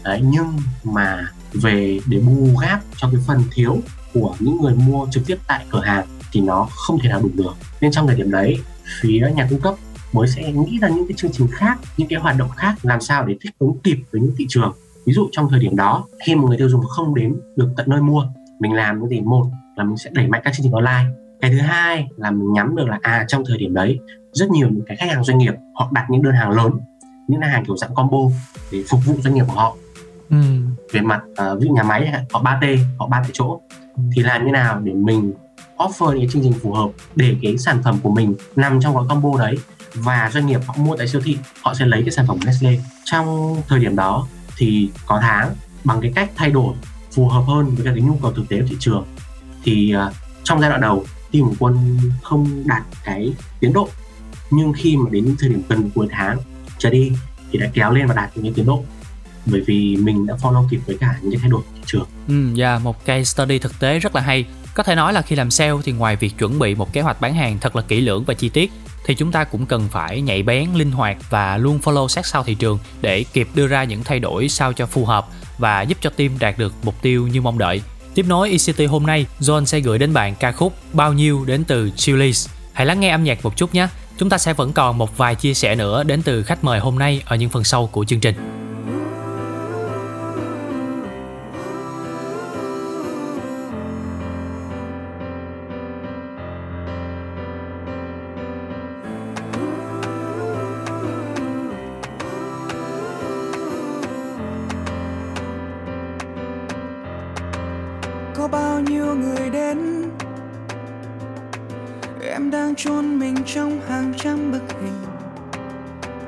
Đấy, nhưng mà về để bù gáp cho cái phần thiếu của những người mua trực tiếp tại cửa hàng thì nó không thể nào đủ được. Nên trong thời điểm đấy, phía nhà cung cấp mới sẽ nghĩ ra những cái chương trình khác, những cái hoạt động khác làm sao để thích ứng kịp với những thị trường. Ví dụ trong thời điểm đó, khi một người tiêu dùng không đến được tận nơi mua mình làm cái gì? Một là mình sẽ đẩy mạnh các chương trình online. Cái thứ hai là mình nhắm được là à trong thời điểm đấy rất nhiều những cái khách hàng doanh nghiệp họ đặt những đơn hàng lớn những đơn hàng kiểu dạng combo để phục vụ doanh nghiệp của họ. Ừ. về mặt uh, ví dụ nhà máy họ 3T họ ba tại chỗ thì làm như nào để mình offer những chương trình phù hợp để cái sản phẩm của mình nằm trong gói combo đấy và doanh nghiệp họ mua tại siêu thị họ sẽ lấy cái sản phẩm của Nestle trong thời điểm đó thì có tháng bằng cái cách thay đổi phù hợp hơn với cái nhu cầu thực tế của thị trường. Thì uh, trong giai đoạn đầu team của quân không đạt cái tiến độ nhưng khi mà đến thời điểm gần cuối tháng trở đi thì đã kéo lên và đạt những cái tiến độ bởi vì mình đã follow kịp với cả những cái thay đổi của thị trường. Ừ, yeah, một case study thực tế rất là hay. Có thể nói là khi làm sale thì ngoài việc chuẩn bị một kế hoạch bán hàng thật là kỹ lưỡng và chi tiết thì chúng ta cũng cần phải nhạy bén, linh hoạt và luôn follow sát sao thị trường để kịp đưa ra những thay đổi sao cho phù hợp và giúp cho team đạt được mục tiêu như mong đợi. Tiếp nối ECT hôm nay, John sẽ gửi đến bạn ca khúc Bao nhiêu đến từ Chili's. Hãy lắng nghe âm nhạc một chút nhé. Chúng ta sẽ vẫn còn một vài chia sẻ nữa đến từ khách mời hôm nay ở những phần sau của chương trình. Chôn mình trong hàng trăm bức hình,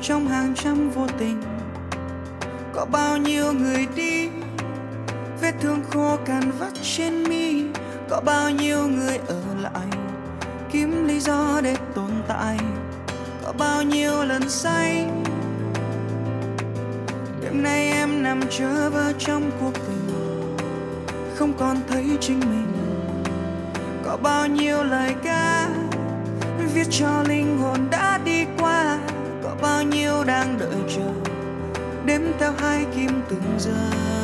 trong hàng trăm vô tình. Có bao nhiêu người đi, vết thương khô cằn vắt trên mi. Có bao nhiêu người ở lại, kiếm lý do để tồn tại. Có bao nhiêu lần say, đêm nay em nằm chớ vơ trong cuộc tình. Không còn thấy chính mình. Có bao nhiêu lời ca viết cho linh hồn đã đi qua. Có bao nhiêu đang đợi chờ, đếm theo hai kim từng giờ.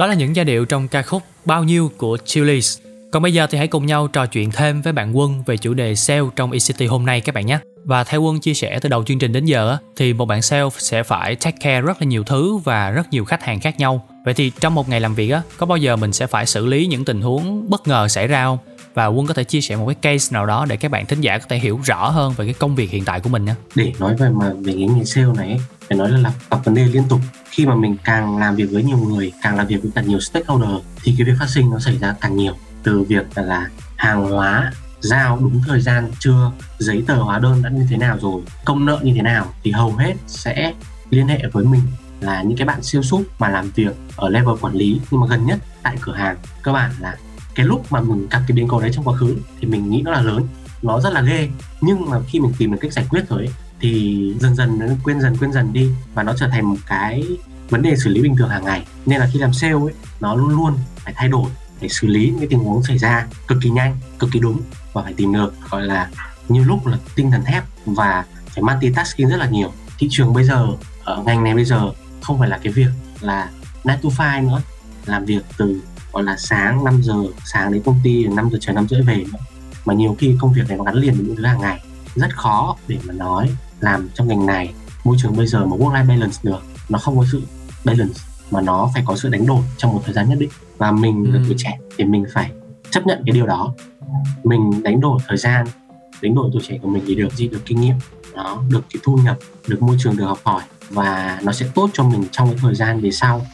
Đó là những giai điệu trong ca khúc Bao nhiêu của Chillies. Còn bây giờ thì hãy cùng nhau trò chuyện thêm với bạn Quân về chủ đề sale trong ECT hôm nay các bạn nhé. Và theo Quân chia sẻ từ đầu chương trình đến giờ á, thì một bạn sale sẽ phải take care rất là nhiều thứ và rất nhiều khách hàng khác nhau. Vậy thì trong một ngày làm việc á, có bao giờ mình sẽ phải xử lý những tình huống bất ngờ xảy ra không? Và Quân có thể chia sẻ một cái case nào đó để các bạn thính giả có thể hiểu rõ hơn về cái công việc hiện tại của mình nhé. để nói về mà về cái nghề sale này phải nói là lập tập vấn đề liên tục. Khi mà mình càng làm việc với nhiều người càng làm việc với càng nhiều stakeholder thì cái việc phát sinh nó xảy ra càng nhiều. Từ việc là, là hàng hóa giao đúng thời gian chưa giấy tờ hóa đơn đã như thế nào rồi công nợ như thế nào thì hầu hết sẽ liên hệ với mình là những cái bạn siêu súp mà làm việc ở level quản lý. Nhưng mà gần nhất tại cửa hàng cơ bản là cái lúc mà mình gặp cái biến cố đấy trong quá khứ thì mình nghĩ nó là lớn nó rất là ghê. Nhưng mà khi mình tìm được cách giải quyết rồi ấy, thì dần dần nó quên dần quên dần đi và nó trở thành một cái vấn đề xử lý bình thường hàng ngày. Nên là khi làm sale ấy nó luôn luôn phải thay đổi để xử lý những cái tình huống xảy ra cực kỳ nhanh cực kỳ đúng và phải tìm được gọi là nhiều lúc là tinh thần thép và phải multitasking rất là nhiều. Thị trường bây giờ ở ngành này bây giờ không phải là cái việc là 9 to 5 nữa làm việc từ gọi là sáng 5 giờ sáng đến công ty 5 giờ chiều 5 rưỡi về nữa. Mà nhiều khi công việc này nó gắn liền với những thứ hàng ngày. Rất khó để mà nói làm trong ngành này. Môi trường bây giờ mà work life balance được nó không có sự balance mà nó phải có sự đánh đổi trong một thời gian nhất định. Và mình là Ừ. tuổi trẻ thì mình phải chấp nhận cái điều đó. Mình đánh đổi thời gian đánh đổi tuổi trẻ của mình để được gì? Được kinh nghiệm. Đó được cái thu nhập được môi trường được học hỏi. Và nó sẽ tốt cho mình trong cái thời gian về sau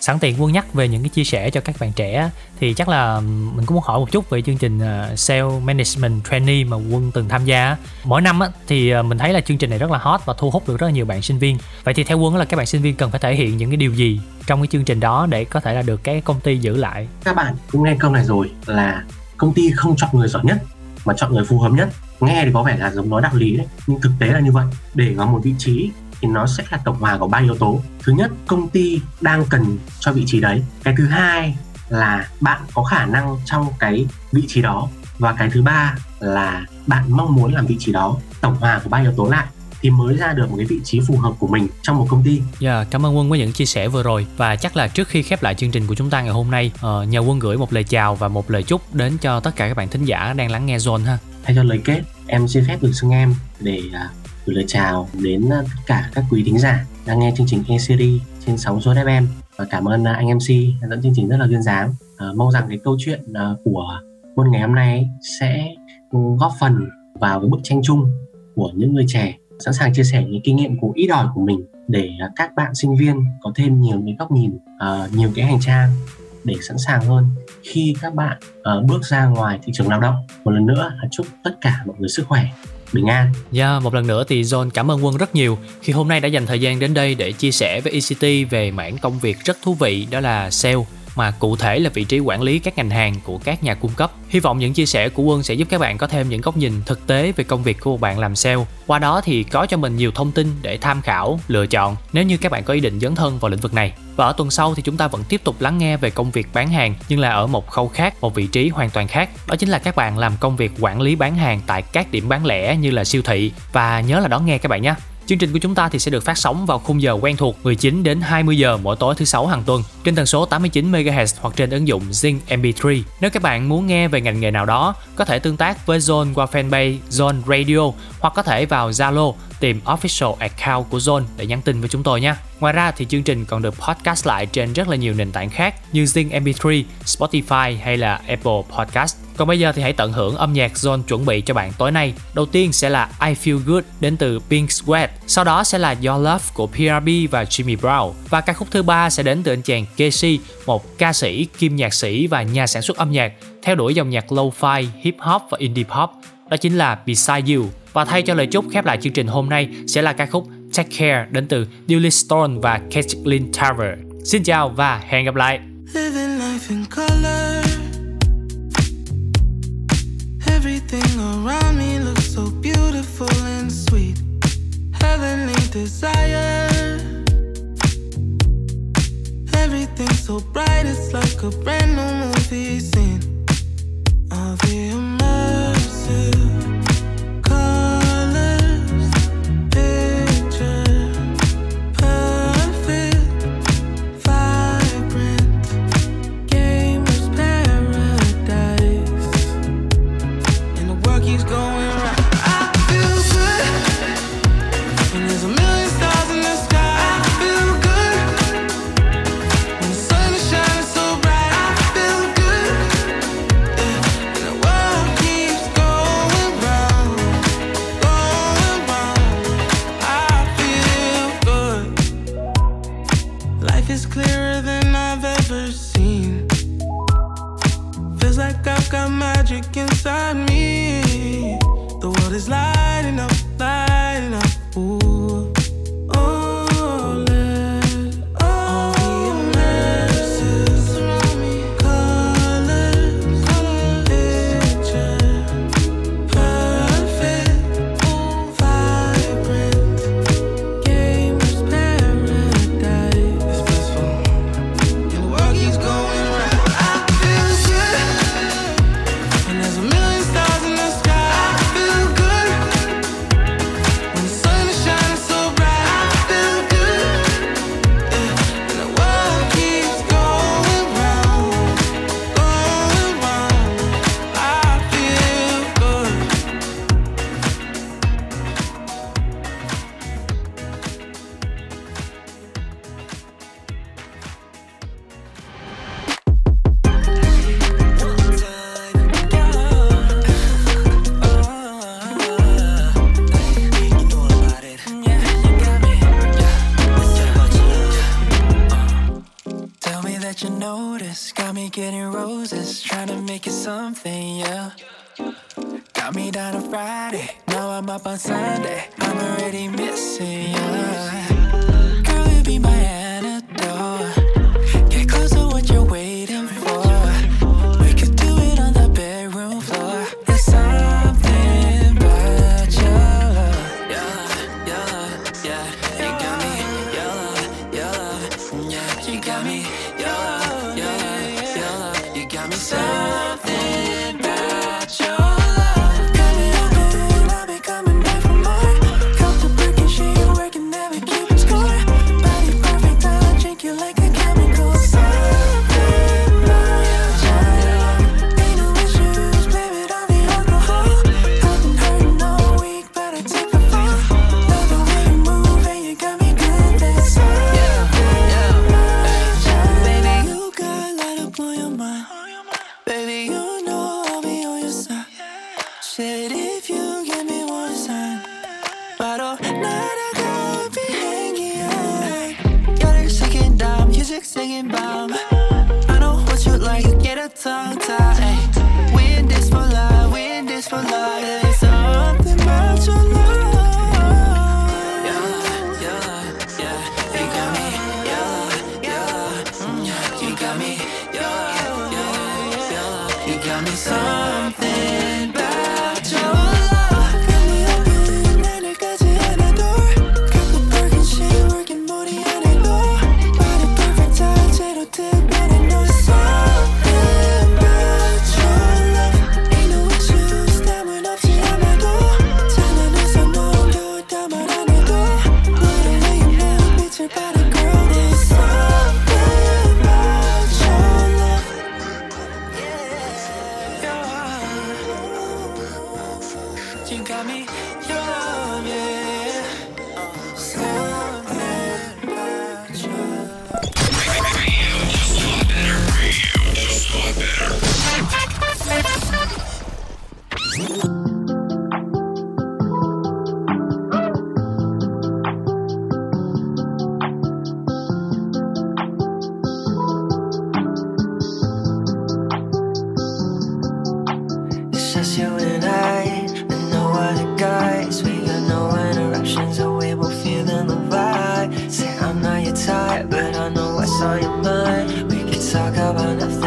Sẵn tiện Quân nhắc về những cái chia sẻ cho các bạn trẻ, thì chắc là mình cũng muốn hỏi một chút về chương trình ờ, Sale Management Trainee mà Quân từng tham gia. Mỗi năm thì ờ, mình thấy là chương trình này rất là hot và thu hút được rất là nhiều bạn sinh viên. Vậy thì theo Quân là các bạn sinh viên cần phải thể hiện những cái điều gì trong cái chương trình đó để có thể là được cái công ty giữ lại. các bạn cũng nghe câu này rồi là công ty không chọn người giỏi nhất, mà chọn người phù hợp nhất nghe thì có vẻ là giống nói đạo lý đấy, nhưng thực tế là như vậy để vào một vị trí thì nó sẽ là tổng hòa của ba yếu tố. Thứ nhất công ty đang cần cho vị trí đấy. Cái thứ hai là bạn có khả năng trong cái vị trí đó. Và cái thứ ba là bạn mong muốn làm vị trí đó tổng hòa của ba yếu tố lại thì mới ra được một cái vị trí phù hợp của mình trong một công ty. Dạ, cảm ơn Quân với những chia sẻ vừa rồi. Và chắc là trước khi khép lại chương trình của chúng ta ngày hôm nay, ờ, nhờ Quân gửi một lời chào và một lời chúc đến cho tất cả các bạn thính giả đang lắng nghe Zone ha. thay cho lời kết em xin phép được xưng em để à, gửi lời chào đến à, tất cả các quý thính giả đang nghe chương trình e series trên sóng số FM và cảm ơn à, anh MC dẫn chương trình rất là duyên dáng. À, mong rằng cái câu chuyện à, của môn ngày hôm nay sẽ góp phần vào cái bức tranh chung của những người trẻ sẵn sàng chia sẻ những kinh nghiệm của ít ỏi của mình để các bạn sinh viên có thêm nhiều cái góc nhìn nhiều cái hành trang để sẵn sàng hơn khi các bạn bước ra ngoài thị trường lao động. Một lần nữa là chúc tất cả mọi người sức khỏe bình an Dạ, một lần nữa thì John cảm ơn Quân rất nhiều. Khi hôm nay đã dành thời gian đến đây để chia sẻ với ECT về mảng công việc rất thú vị đó là sale mà cụ thể là vị trí quản lý các ngành hàng của các nhà cung cấp. Hy vọng những chia sẻ của Quân sẽ giúp các bạn có thêm những góc nhìn thực tế về công việc của bạn làm sale. Qua đó thì có cho mình nhiều thông tin để tham khảo, lựa chọn nếu như các bạn có ý định dấn thân vào lĩnh vực này. Và ở tuần sau thì chúng ta vẫn tiếp tục lắng nghe về công việc bán hàng nhưng là ở một khâu khác, một vị trí hoàn toàn khác. Đó chính là các bạn làm công việc quản lý bán hàng tại các điểm bán lẻ như là siêu thị và nhớ là đón nghe các bạn nhé. Chương trình của chúng ta thì sẽ được phát sóng vào khung giờ quen thuộc 19 đến 20 giờ mỗi tối thứ sáu hàng tuần trên tần số 89 MHz hoặc trên ứng dụng Zing MP3. Nếu các bạn muốn nghe về ngành nghề nào đó, có thể tương tác với Zone qua fanpage Zone Radio hoặc có thể vào Zalo tìm official account của Zone để nhắn tin với chúng tôi nhé. Ngoài ra thì chương trình còn được podcast lại trên rất là nhiều nền tảng khác như Zing MP3, Spotify hay là Apple Podcast. Còn bây giờ thì hãy tận hưởng âm nhạc Zone chuẩn bị cho bạn tối nay. Đầu tiên sẽ là I Feel Good đến từ Pink Sweat, sau đó sẽ là Your Love của PRB và Jimmy Brown và ca khúc thứ ba sẽ đến từ anh chàng Casey, một ca sĩ, kim nhạc sĩ và nhà sản xuất âm nhạc theo đuổi dòng nhạc lo-fi, hip hop và indie pop. Đó chính là Beside You. Và thay cho lời chúc khép lại chương trình hôm nay sẽ là ca khúc Take Care đến từ Dilly Stone và Caitlin Tarver. Xin chào và hẹn gặp lại. Living life in color. Everything around me looks so beautiful and sweet. Heavenly desire. Everything so bright, it's like a brand new movie scene. All the immersive on your mind. We could talk about nothing,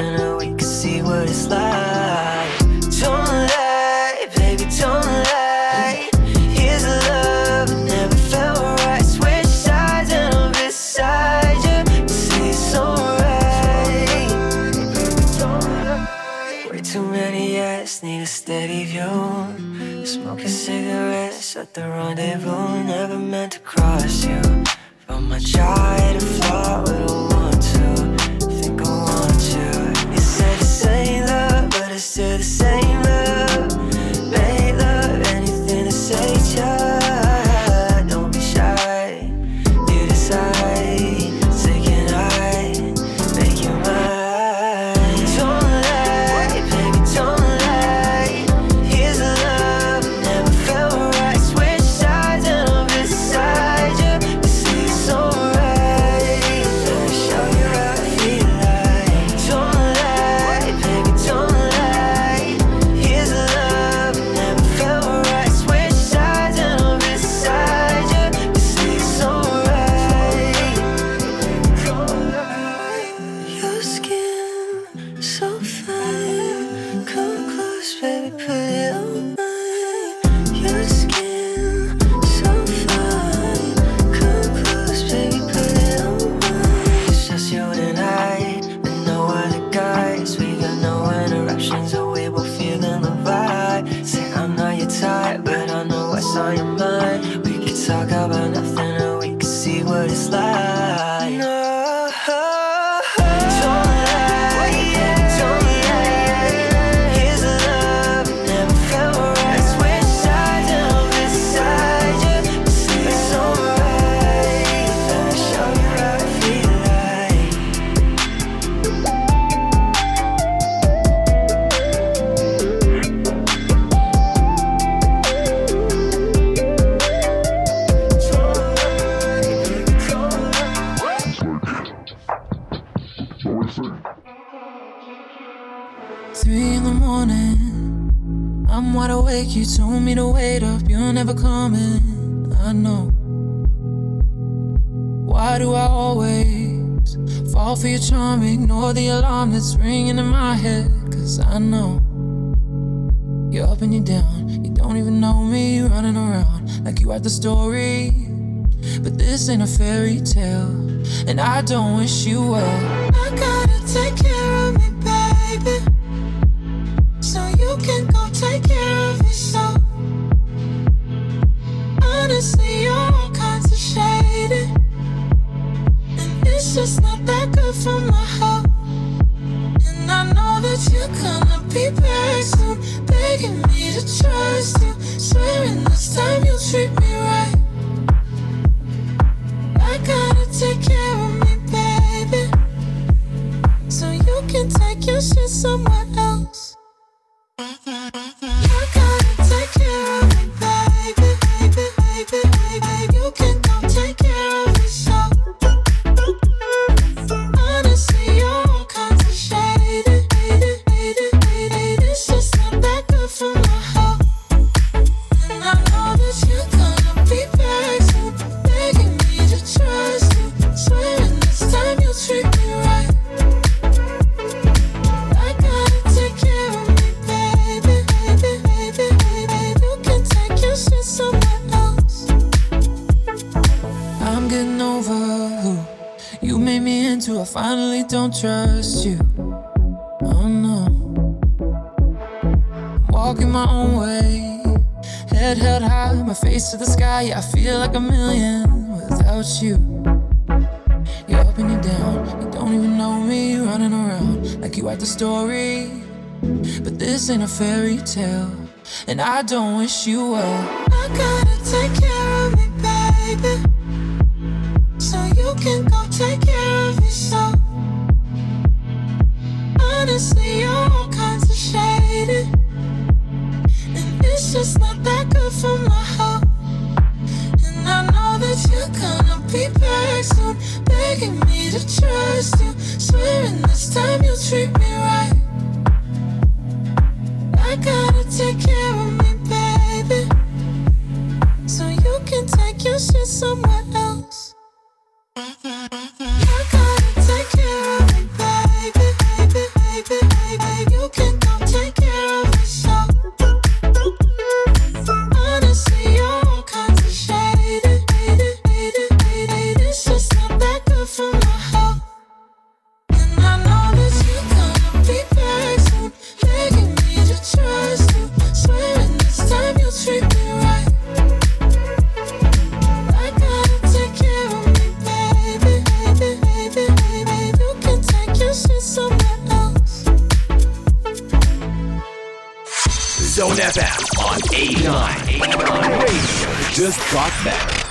the story, but this ain't a fairy tale, and I don't wish you well. I gotta take care. story, but this ain't a fairy tale, and I don't wish you well. I gotta take care of me, baby. Zone FM on 89. Radio just got better.